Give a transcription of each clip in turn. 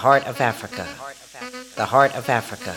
heart of Africa. The heart of Africa.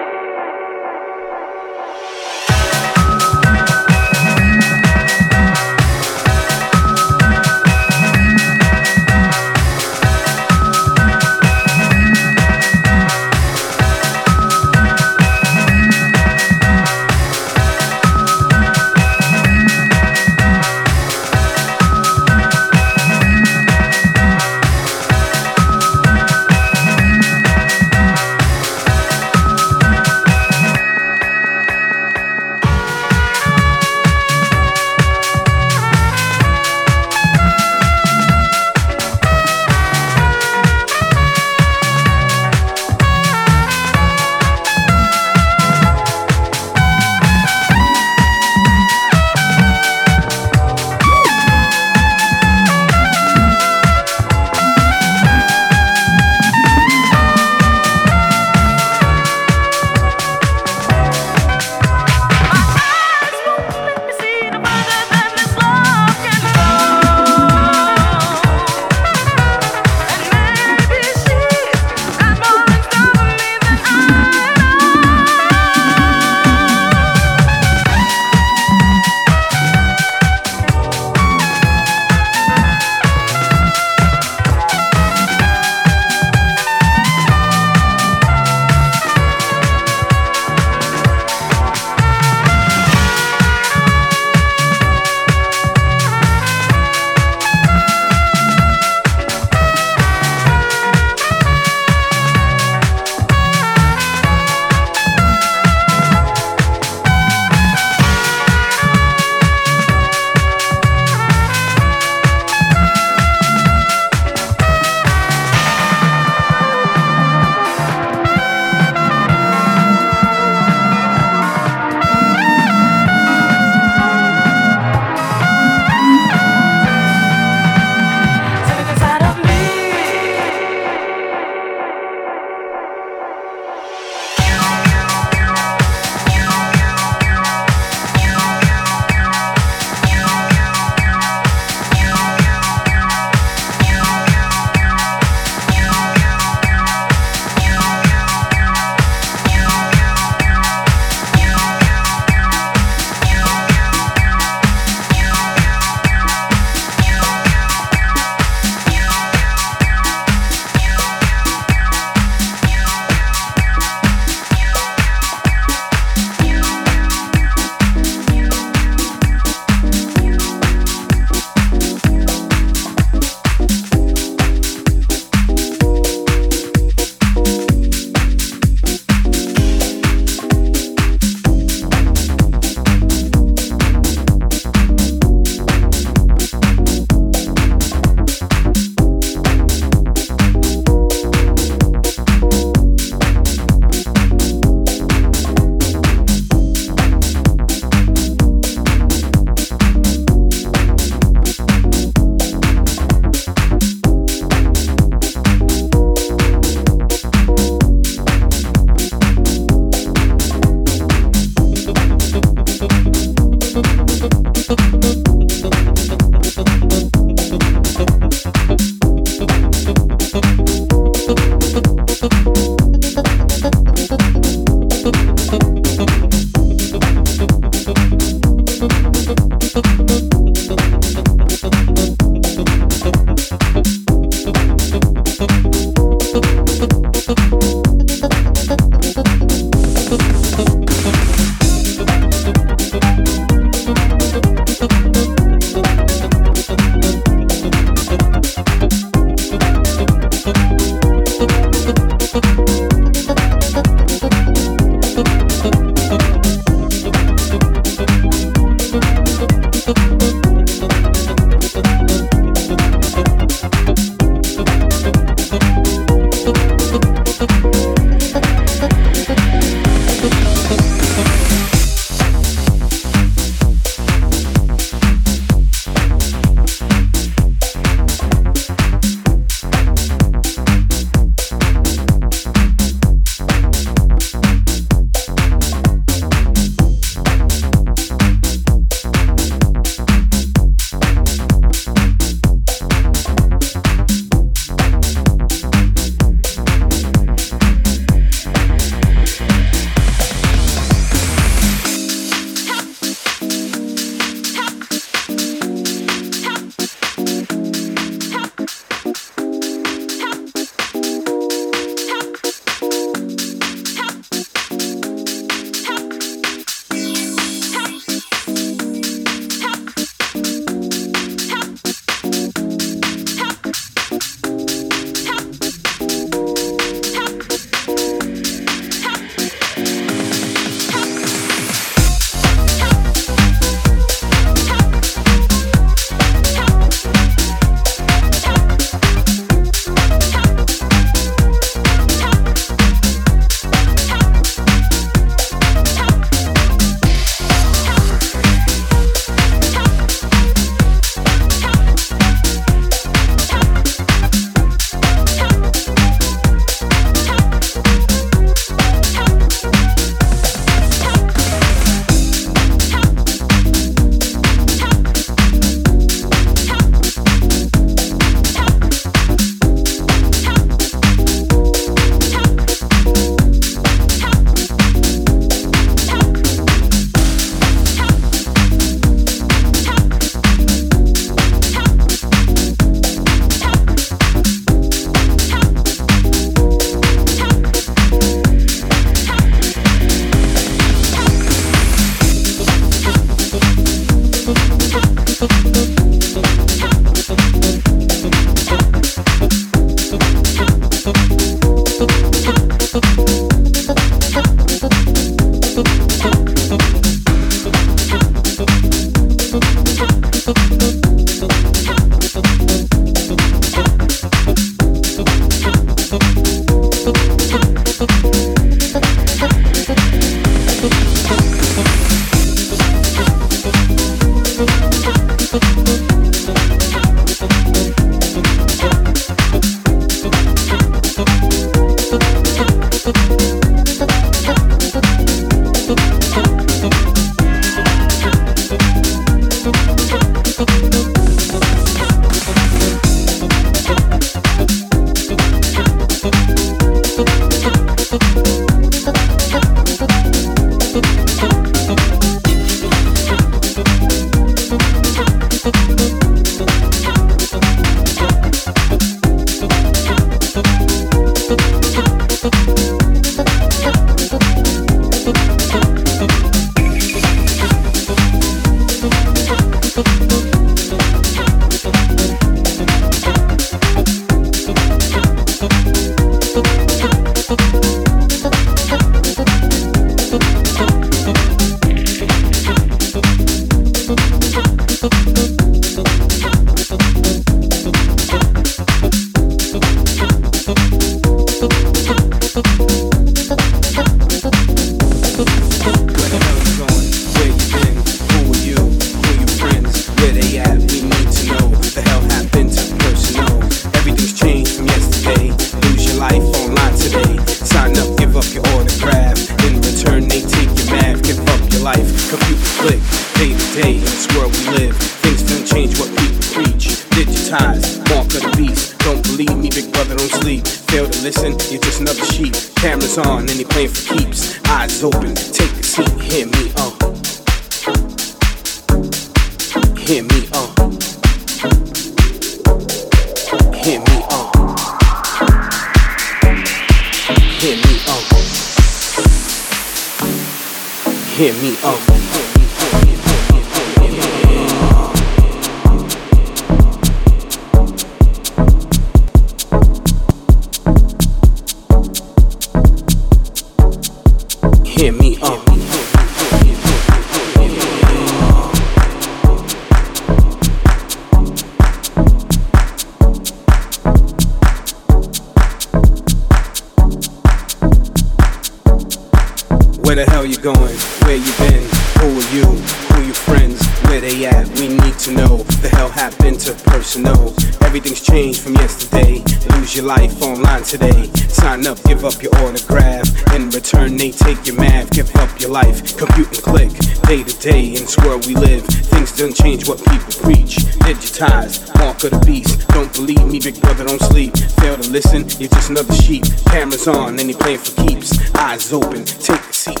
Today. Sign up, give up your autograph. In return, they take your math, give up your life. Compute and click, day to day in this world we live. Things don't change what people preach. Digitized, mark of the beast. Don't believe me, big brother, don't sleep. Fail to listen, you're just another sheep. Cameras on, and they playing for keeps. Eyes open, take a seat.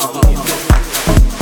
Uh-huh.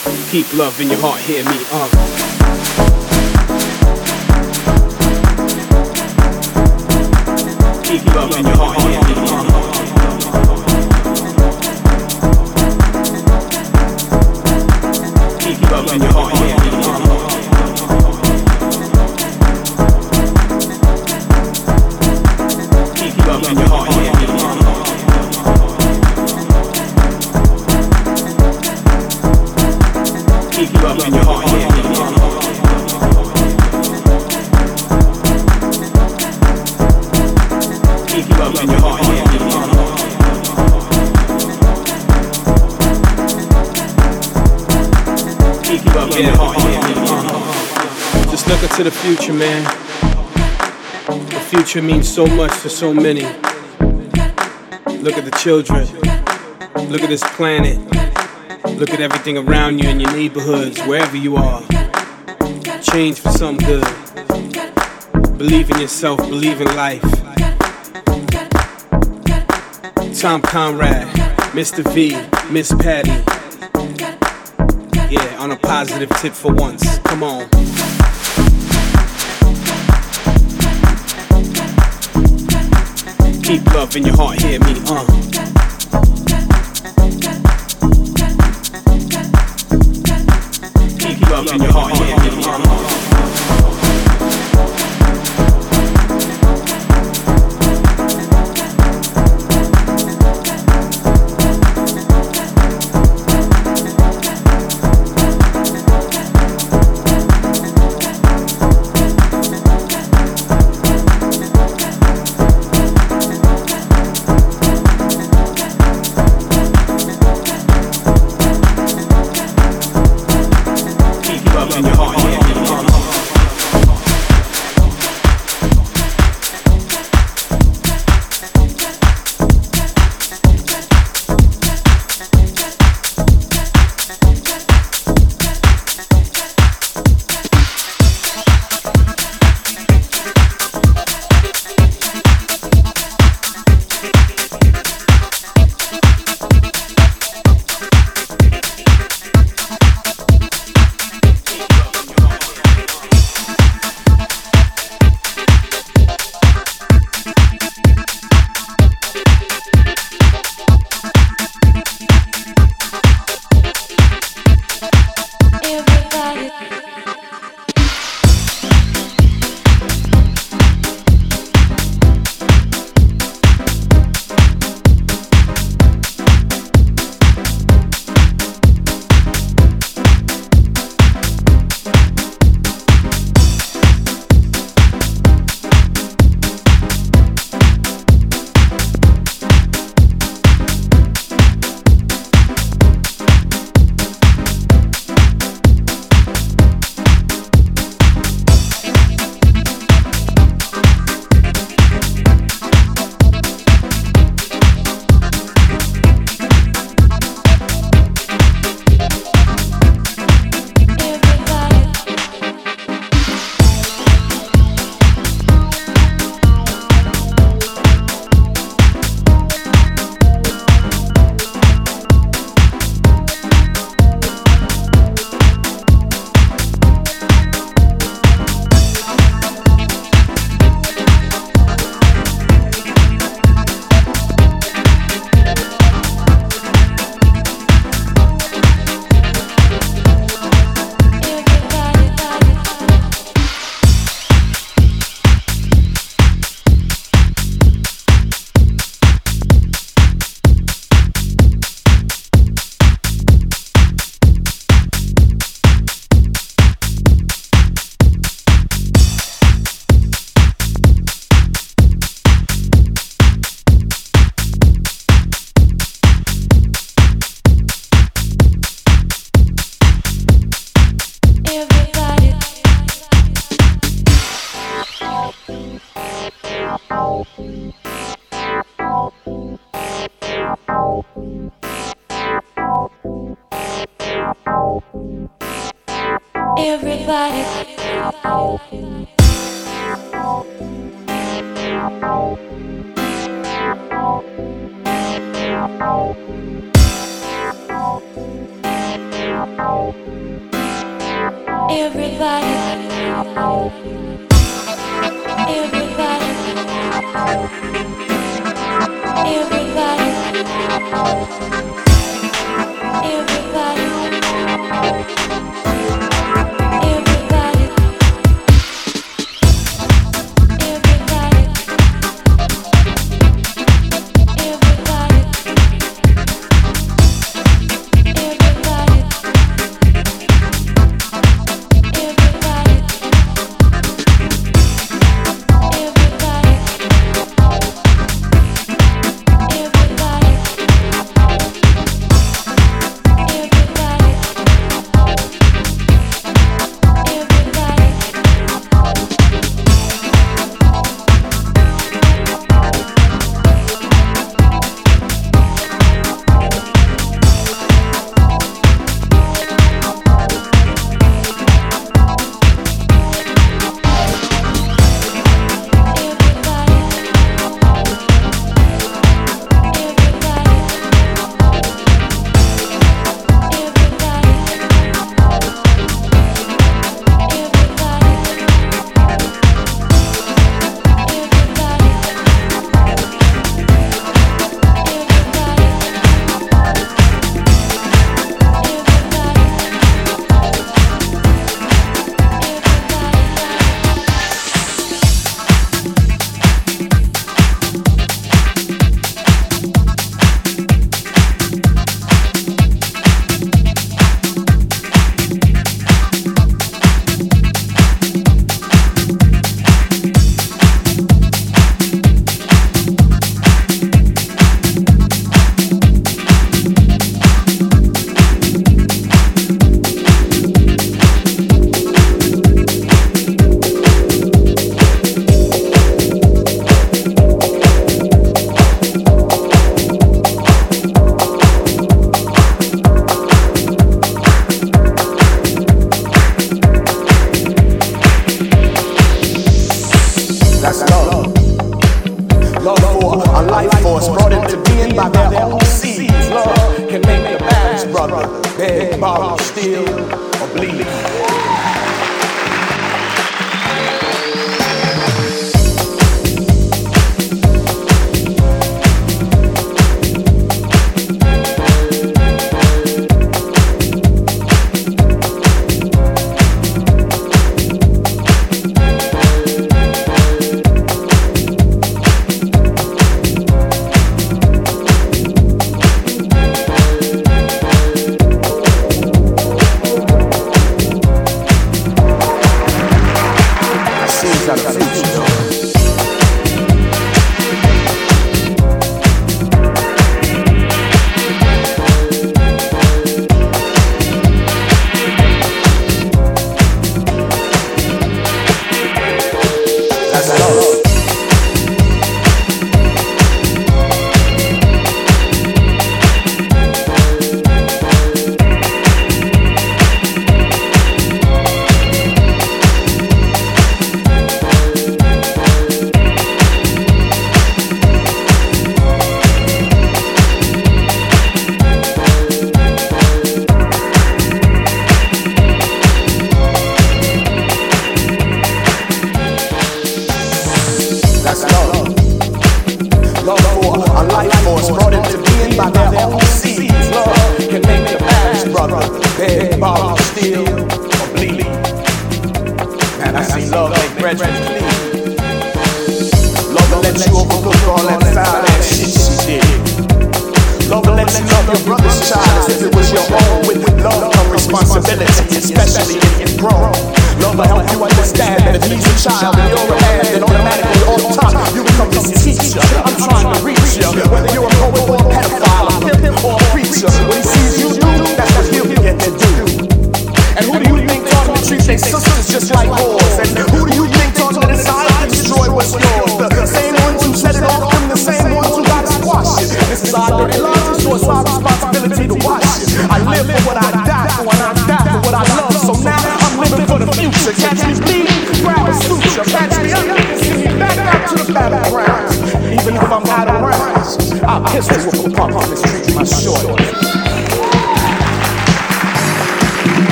Keep love in your heart, hear me, uh. Keep love in your heart, man. The future means so much to so many. Look at the children. Look at this planet. Look at everything around you in your neighborhoods, wherever you are. Change for some good. Believe in yourself, believe in life. Tom Conrad, Mr. V, Miss Patty. Yeah, on a positive tip for once. Come on. Keep love in your heart, hear me, uh. Keep love in your heart, hear me,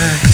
sky.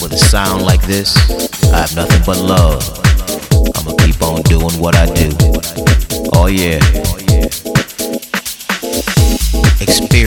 with a sound like this, I have nothing but love. I'ma keep on doing what I do. Oh yeah. Experience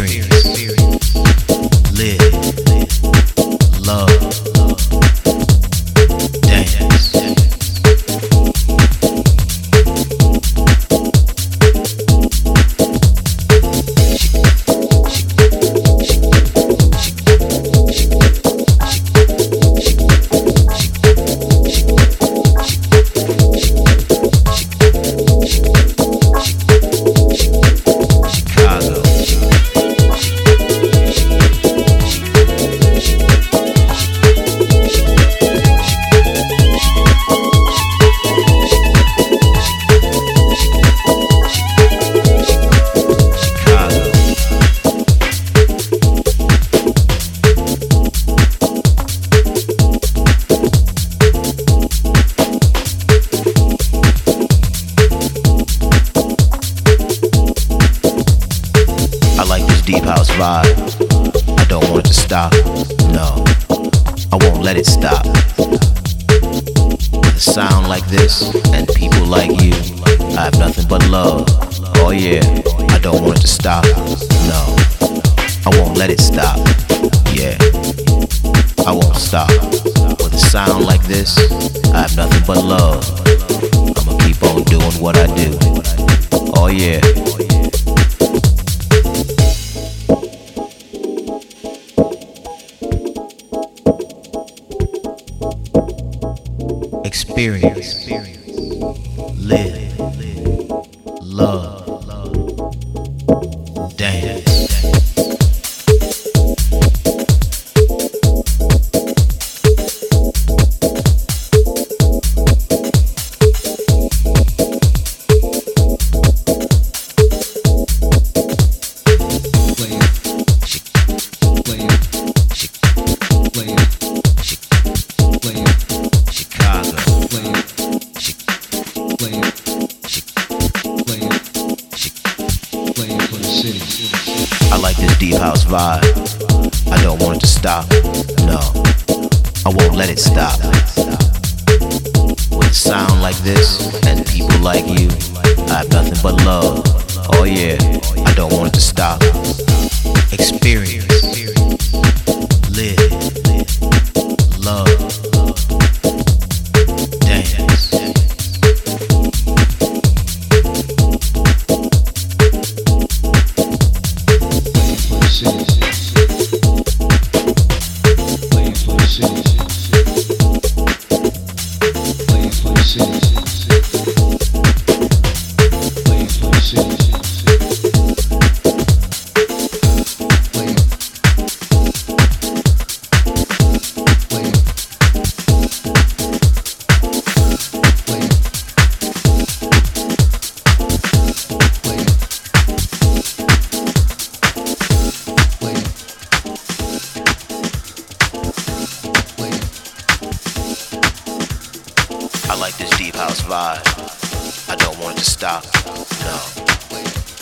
experience.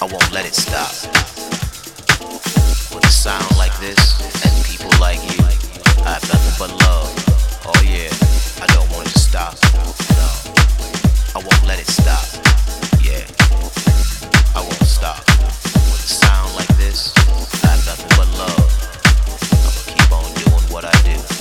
I won't let it stop. With a sound like this and people like you, I have nothing but love. Oh yeah, I don't want it to stop. No, I won't let it stop. Yeah, I won't stop. With a sound like this, I have nothing but love. I'ma keep on doing what I do.